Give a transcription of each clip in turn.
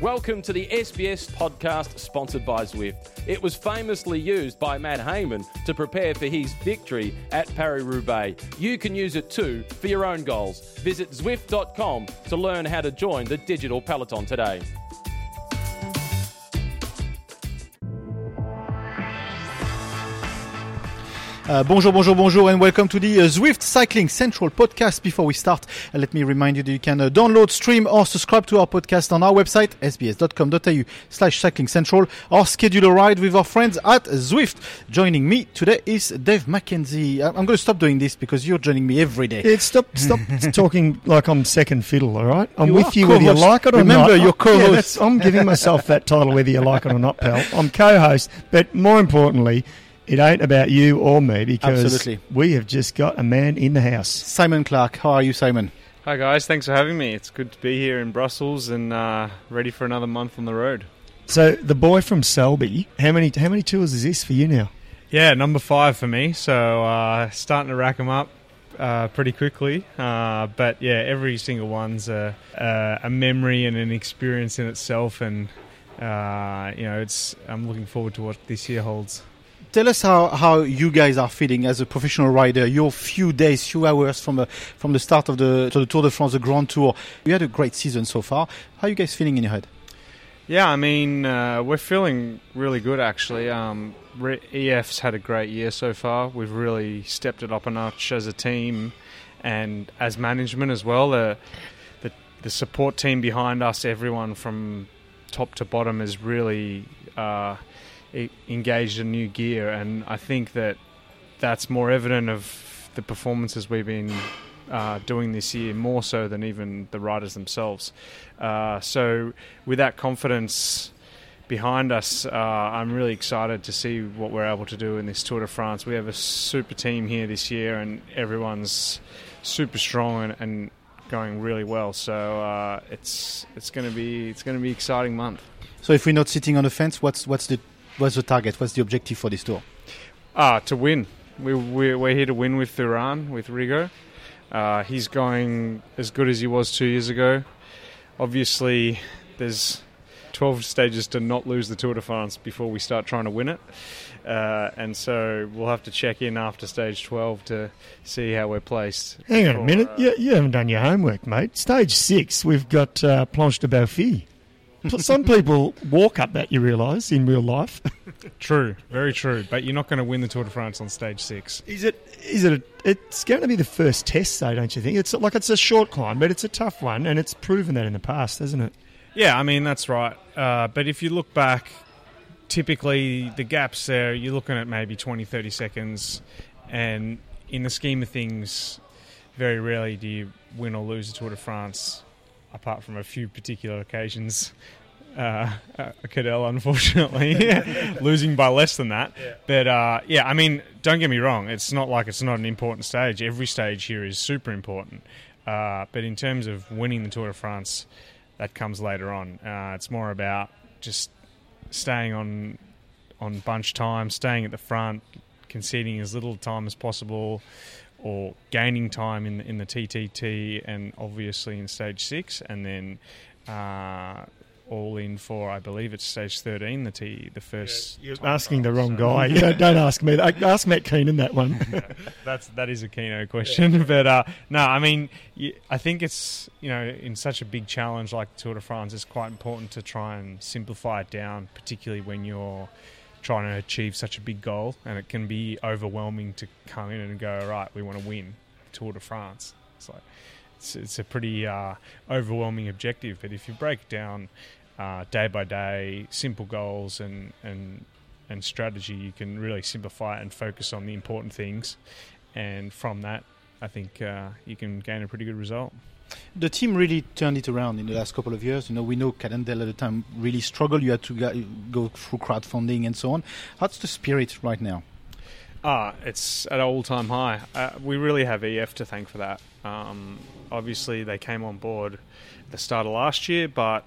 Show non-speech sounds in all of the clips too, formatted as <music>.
Welcome to the SBS podcast sponsored by Zwift. It was famously used by Matt Hayman to prepare for his victory at Paris Roubaix. You can use it too for your own goals. Visit Zwift.com to learn how to join the digital peloton today. Uh, bonjour, bonjour, bonjour, and welcome to the uh, Zwift Cycling Central podcast. Before we start, uh, let me remind you that you can uh, download, stream, or subscribe to our podcast on our website, sbs.com.au slash cycling central, or schedule a ride with our friends at Zwift. Joining me today is Dave McKenzie. I'm going to stop doing this because you're joining me every day. Yeah, stop, stop <laughs> talking like I'm second fiddle. All right, I'm You with you whether you like it or Remember, not. you're co-host. Yeah, I'm giving myself that title whether you like it or not, pal. I'm co-host, but more importantly, it ain't about you or me because Absolutely. we have just got a man in the house. Simon Clarke, how are you, Simon? Hi guys, thanks for having me. It's good to be here in Brussels and uh, ready for another month on the road. So the boy from Selby, how many how many tours is this for you now? Yeah, number five for me. So uh, starting to rack them up uh, pretty quickly. Uh, but yeah, every single one's a, a, a memory and an experience in itself, and uh, you know, it's. I'm looking forward to what this year holds. Tell us how, how you guys are feeling as a professional rider. Your few days, few hours from the from the start of the, the Tour de France, the Grand Tour. You had a great season so far. How are you guys feeling in your head? Yeah, I mean, uh, we're feeling really good actually. Um, EF's had a great year so far. We've really stepped it up a notch as a team and as management as well. The, the, the support team behind us, everyone from top to bottom, is really uh, engaged in new gear, and I think that that's more evident of the performances we've been uh, doing this year, more so than even the riders themselves. Uh, so, with that confidence behind us, uh, I'm really excited to see what we're able to do in this Tour de France. We have a super team here this year, and everyone's super strong and, and going really well. So uh, it's it's going to be it's going to be exciting month. So if we're not sitting on the fence, what's what's the what's the target? What's the objective for this tour? Ah, to win. We, we, we're here to win with Urán, with Rigo. Uh, he's going as good as he was two years ago. Obviously, there's 12 stages to not lose the Tour de France before we start trying to win it. Uh, and so we'll have to check in after stage 12 to see how we're placed. Hang on a minute, uh, you, you haven't done your homework, mate. Stage six, we've got uh, Planche des Belles Filles. Some people walk up that, you realise, in real life. True, very true. But you're not going to win the Tour de France on stage six. Is it? Is it? A, it's going to be the first test, though, don't you think? It's like it's a short climb, but it's a tough one, and it's proven that in the past, hasn't it? Yeah, I mean that's right. Uh, but if you look back, typically the gaps there, you're looking at maybe 20, 30 seconds, and in the scheme of things, very rarely do you win or lose the Tour de France, apart from a few particular occasions. Uh, uh, Cadel, unfortunately, <laughs> losing by less than that. But uh, yeah, I mean, don't get me wrong. It's not like it's not an important stage. Every stage here is super important. Uh, but in terms of winning the Tour de France, that comes later on. Uh, it's more about just staying on on bunch time, staying at the front, conceding as little time as possible, or gaining time in in the TTT and obviously in stage six, and then. Uh, all in for, I believe it's stage thirteen. The T, the first. You're time asking the wrong so- guy. <laughs> You know, don't ask me. that. Ask Matt Keenan that one. <laughs> That's that is a Keno question, <laughs> but uh, no, I mean, I think it's you know in such a big challenge like the Tour de France, it's quite important to try and simplify it down, particularly when you're trying to achieve such a big goal, and it can be overwhelming to come in and go, right, we want to win Tour de France. It's like it's, it's a pretty uh, overwhelming objective, but if you break down uh, day by day, simple goals and and and strategy, you can really simplify it and focus on the important things. And from that, I think uh, you can gain a pretty good result. The team really turned it around in the last couple of years. You know, we know Cannondale at the time really struggled. You had to go, through crowdfunding and so on. How's the spirit right now? Ah, it's at an all-time high. Uh, we really have EF to thank for that. Um, obviously, they came on board at the start of last year, but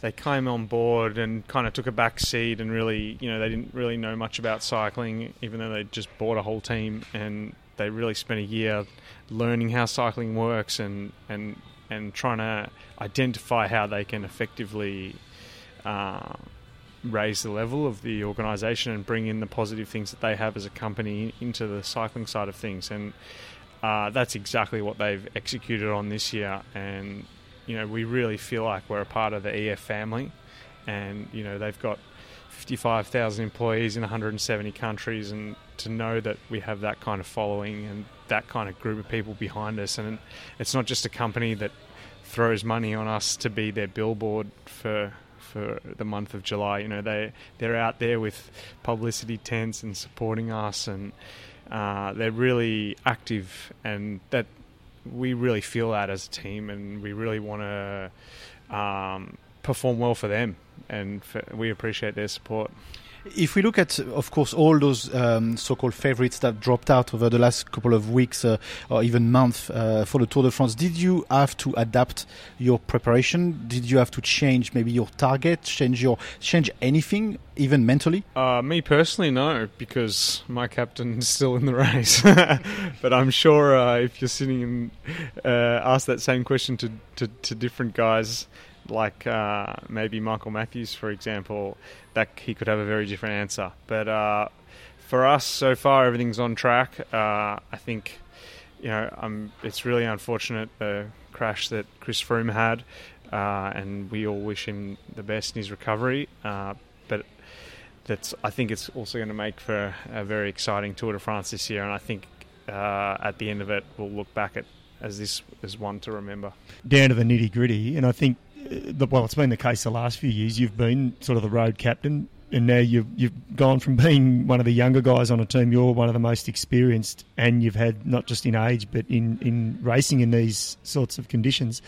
they came on board and kind of took a back seat and really, you know, they didn't really know much about cycling, even though they just bought a whole team and they really spent a year learning how cycling works and and and trying to identify how they can effectively uh, raise the level of the organisation and bring in the positive things that they have as a company into the cycling side of things. And uh, that's exactly what they've executed on this year. And you know, we really feel like we're a part of the EF family. And you know, they've got 55,000 employees in 170 countries, and to know that we have that kind of following and that kind of group of people behind us, and it's not just a company that throws money on us to be their billboard for for the month of July. You know, they they're out there with publicity tents and supporting us, and uh, they're really active, and that we really feel that as a team, and we really want to um, perform well for them, and for, we appreciate their support. If we look at, of course, all those um, so-called favorites that dropped out over the last couple of weeks uh, or even month uh, for the Tour de France, did you have to adapt your preparation? Did you have to change maybe your target, change your change anything, even mentally? Uh, me personally, no, because my captain is still in the race. <laughs> but I'm sure uh, if you're sitting and uh, ask that same question to, to, to different guys, like uh, maybe Michael Matthews, for example, that he could have a very different answer. But uh, for us, so far, everything's on track. Uh, I think, you know, um, it's really unfortunate the crash that Chris Froome had, uh, and we all wish him the best in his recovery. Uh, but that's, I think, it's also going to make for a very exciting Tour de France this year, and I think uh, at the end of it, we'll look back at as this as one to remember. Down to the nitty gritty, and I think Uh, the, well, it's been the case the last few years. You've been sort of the road captain, and now you've you've gone from <laughs> being one of the younger guys on a team. You're one of the most experienced, and you've had not just in age, but in in racing in these sorts of conditions.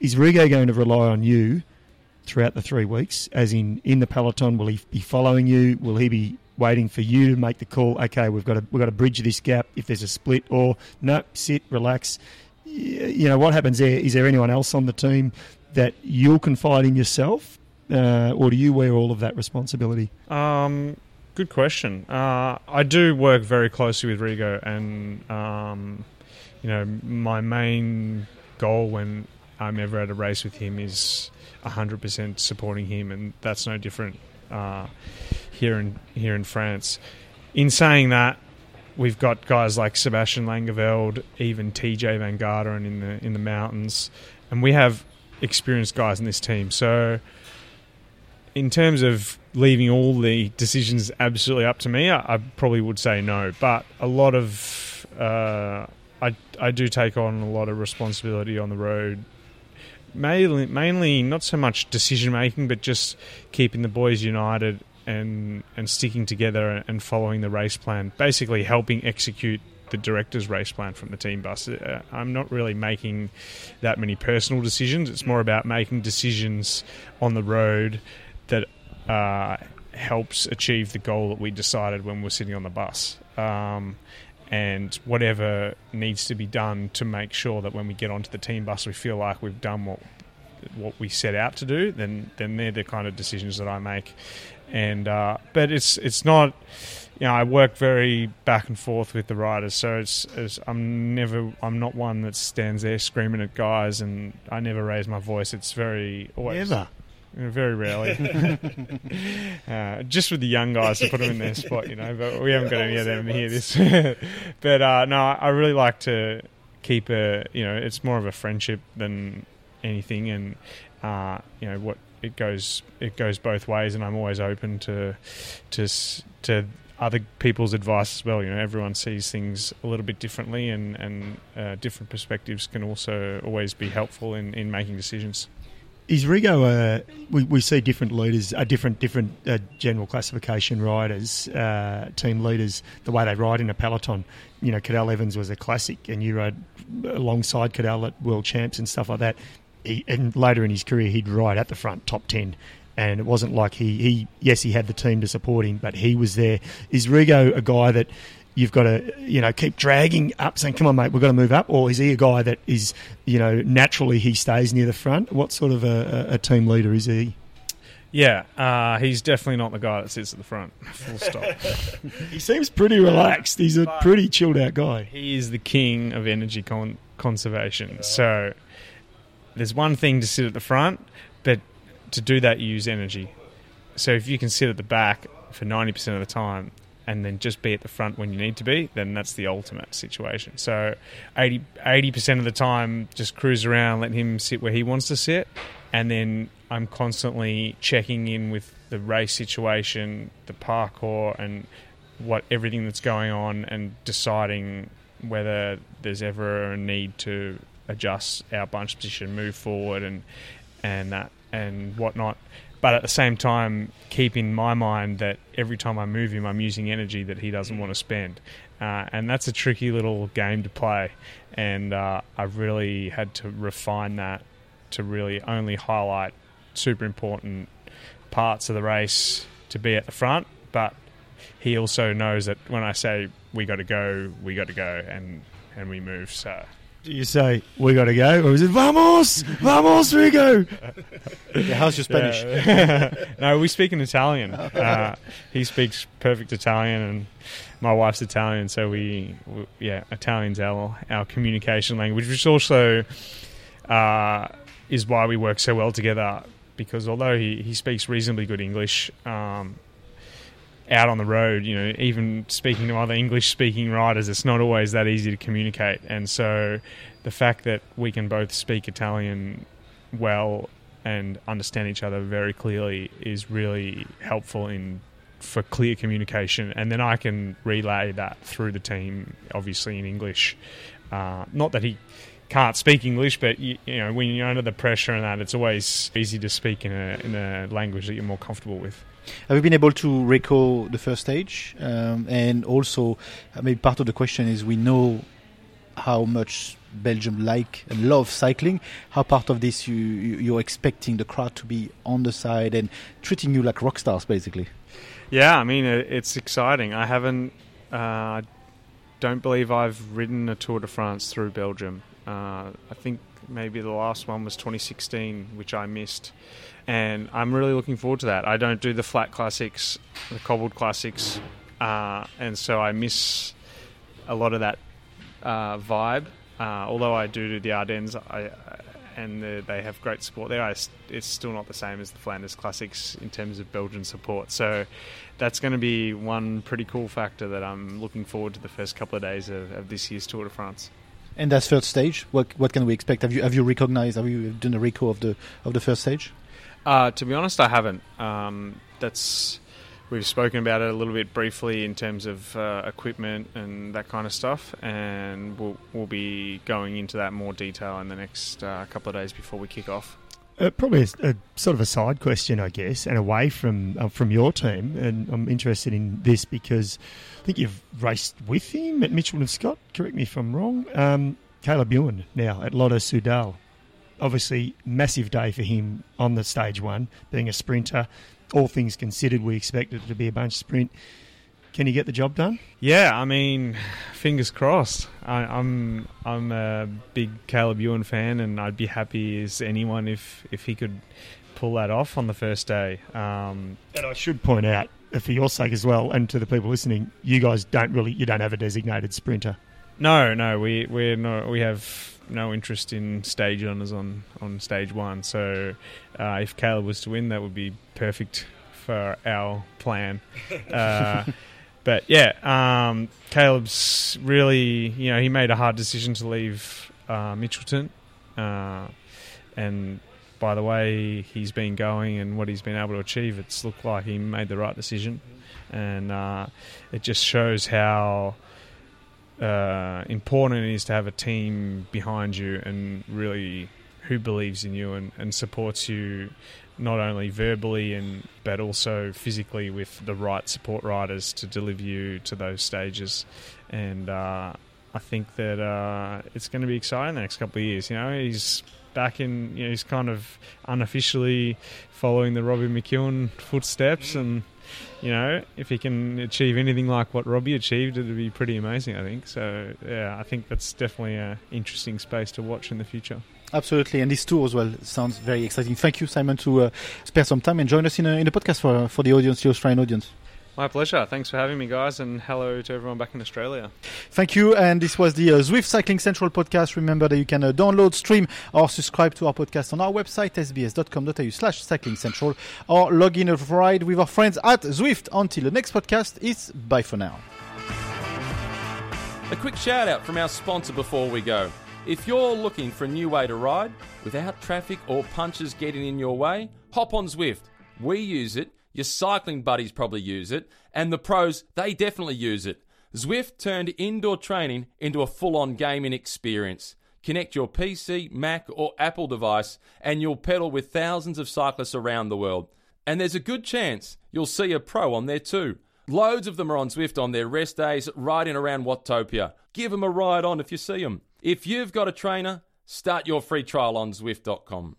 Is Rigo going to rely on you throughout the three weeks? As in, in the peloton, will he be following you? Will he be waiting for you to make the call? Okay, we've got to we've got to bridge this gap if there's a split, or no, sit, relax. You know what happens there? Is there anyone else on the team that you'll confide in yourself, uh, or do you wear all of that responsibility? Um, good question. Uh, I do work very closely with Rigo, and um, you know, my main goal when I'm ever at a race with him is 100% supporting him, and that's no different uh, here in here in France. In saying that, we've got guys like Sebastian Langeveld, even Tejay Van Garderen in the in the mountains, and we have experienced guys in this team. So, in terms of leaving all the decisions absolutely up to me, I, I probably would say no. But a lot of uh, I I do take on a lot of responsibility on the road. Mainly, mainly not so much decision making, but just keeping the boys united and and sticking together and following the race plan. Basically, helping execute the director's race plan from the team bus. Uh, I'm not really making that many personal decisions. It's more about making decisions on the road that uh, helps achieve the goal that we decided when we're sitting on the bus. Um, and whatever needs to be done to make sure that when we get onto the team bus, we feel like we've done what what we set out to do. Then then they're the kind of decisions that I make. And uh, but it's it's not you know, I work very back and forth with the riders, so it's, it's, I'm never I'm not one that stands there screaming at guys, and I never raise my voice. It's very always never. Very rarely. <laughs> uh, just with the young guys to put them in their spot, you know. But we haven't got any of them here. This, <laughs> but uh, no, I really like to keep a. You know, it's more of a friendship than anything, and uh, you know what it goes. It goes both ways, and I'm always open to to to other people's advice as well. You know, everyone sees things a little bit differently, and and uh, different perspectives can also always be helpful in, in making decisions. Is Rigo? Uh, we we see different leaders, uh, different different uh, general classification riders, uh, team leaders, the way they ride in a peloton. You know, Cadel Evans was a classic, and you rode alongside Cadel at World Champs and stuff like that. He, and later in his career, he'd ride at the front, top ten and it wasn't like he, he yes he had the team to support him, but he was there. Is Rigo a guy that you've got to you know keep dragging up, saying come on mate, we've got to move up, or is he a guy that is you know naturally he stays near the front? What sort of a, a team leader is he? Yeah, uh, he's definitely not the guy that sits at the front. <laughs> Full stop. <laughs> he seems pretty relaxed. He's a pretty chilled out guy. He is the king of energy con- conservation. So there's one thing to sit at the front, but to do that, you use energy. So if you can sit at the back for 90% of the time and then just be at the front when you need to be, then that's the ultimate situation. So 80, percent of the time, just cruise around, let him sit where he wants to sit, and then I'm constantly checking in with the race situation, the parcours, and what everything that's going on, and deciding whether there's ever a need to adjust our bunch position, move forward, and and that and whatnot but at the same time, keep in my mind that every time I move him, I'm using energy that he doesn't want to spend. Uh, and that's a tricky little game to play. And uh, I've really had to refine that to really only highlight super important parts of the race to be at the front. But he also knows that when I say we got to go, we got to go, and, and we move. So do you say we got to go, or is it vamos, vamos, Rigo? yeah, how's your Spanish? Yeah. <laughs> no, we speak in Italian. Uh, he speaks perfect Italian, and my wife's Italian, so we, we yeah, Italian's our our communication language, which also uh, is why we work so well together. Because although he, he speaks reasonably good English, um, out on the road, you know, even speaking to other English speaking riders, it's not always that easy to communicate. And so the fact that we can both speak Italian well and understand each other very clearly is really helpful in for clear communication and then I can relay that through the team obviously in English uh, not that he can't speak English but you, you, know when you're under the pressure and that it's always easy to speak in a, in a language that you're more comfortable with have you been able to recall the first stage? Um, and also, uh, maybe part of the question is we know how much Belgium like and love cycling. How part of this you, you are expecting the crowd to be on the side and treating you like rock stars, basically? Yeah, I mean it's exciting. I haven't. Uh, don't believe I've ridden a Tour de France through Belgium. Uh, I think maybe the last one was 2016, which I missed and I'm really looking forward to that. I don't do the flat classics, the cobbled classics, uh, and so I miss a lot of that uh, vibe. Uh, although I do do the Ardennes, I, and the, they have great support there. I, it's still not the same as the Flanders Classics in terms of Belgian support. So that's going to be one pretty cool factor that I'm looking forward to the first couple of days of, of this year's Tour de France. And that first stage, what what can we expect? Have you have you recognized? Have you done a recall of the of the first stage? Uh, to be honest, I haven't. Um, that's we've spoken about it a little bit briefly in terms of uh, equipment and that kind of stuff, and we'll we'll be going into that more detail in the next uh, couple of days before we kick off. Uh, probably a, a, sort of a side question, I guess, and away from uh, from your team. And I'm interested in this because I think you've raced with him at Mitchelton-Scott. Correct me if I'm wrong. Um, Caleb Ewan now at Lotto Soudal. obviously massive day for him on the stage one, being a sprinter. All things considered, we expected it to be a bunch sprint. Can he get the job done? Yeah, I mean, fingers crossed. I, am I'm, I'm a big Caleb Ewan fan, and I'd be happy as anyone if if he could pull that off on the first day. Um, and I should point out, for your sake as well, and to the people listening, you guys don't really you don't have a designated sprinter. No, no, we we're not. We have no interest in stage honours on, on stage one. So uh, if Caleb was to win, that would be perfect for our plan. <laughs> Uh, but yeah, um, Caleb's really, you know, he made a hard decision to leave uh, Mitchelton. Uh, and by the way he's been going and what he's been able to achieve, it's looked like he made the right decision. And uh, it just shows how uh, important it is to have a team behind you and really who believes in you and, and supports you not only verbally and but also physically with the right support riders to deliver you to those stages and uh, I think that uh, it's going to be exciting the next couple of years you know he's back in you know he's kind of unofficially following the Robbie McEwen footsteps and you know, if he can achieve anything like what Robbie achieved, it'd be pretty amazing, I think. So, yeah, I think that's definitely an interesting space to watch in the future. Absolutely, and this tour as well sounds very exciting. Thank you, Simon, to uh, spare some time and join us in, a, in the podcast for, for the audience, the Australian audience. My pleasure. Thanks for having me, guys, and hello to everyone back in Australia. Thank you. And this was the uh, Zwift Cycling Central podcast. Remember that you can uh, download, stream, or subscribe to our podcast on our website, sbs.com.au slash cycling central, or log in a ride with our friends at Zwift. Until the next podcast, it's bye for now. A quick shout out from our sponsor before we go. If you're looking for a new way to ride without traffic or punches getting in your way, hop on Zwift. We use it your cycling buddies probably use it, and the pros, they definitely use it. Zwift turned indoor training into a full on gaming experience. Connect your PC, Mac, or Apple device, and you'll pedal with thousands of cyclists around the world. And there's a good chance you'll see a pro on there too. Loads of them are on Zwift on their rest days, riding around Watopia. Give them a ride on if you see them. If you've got a trainer, start your free trial on Zwift.com.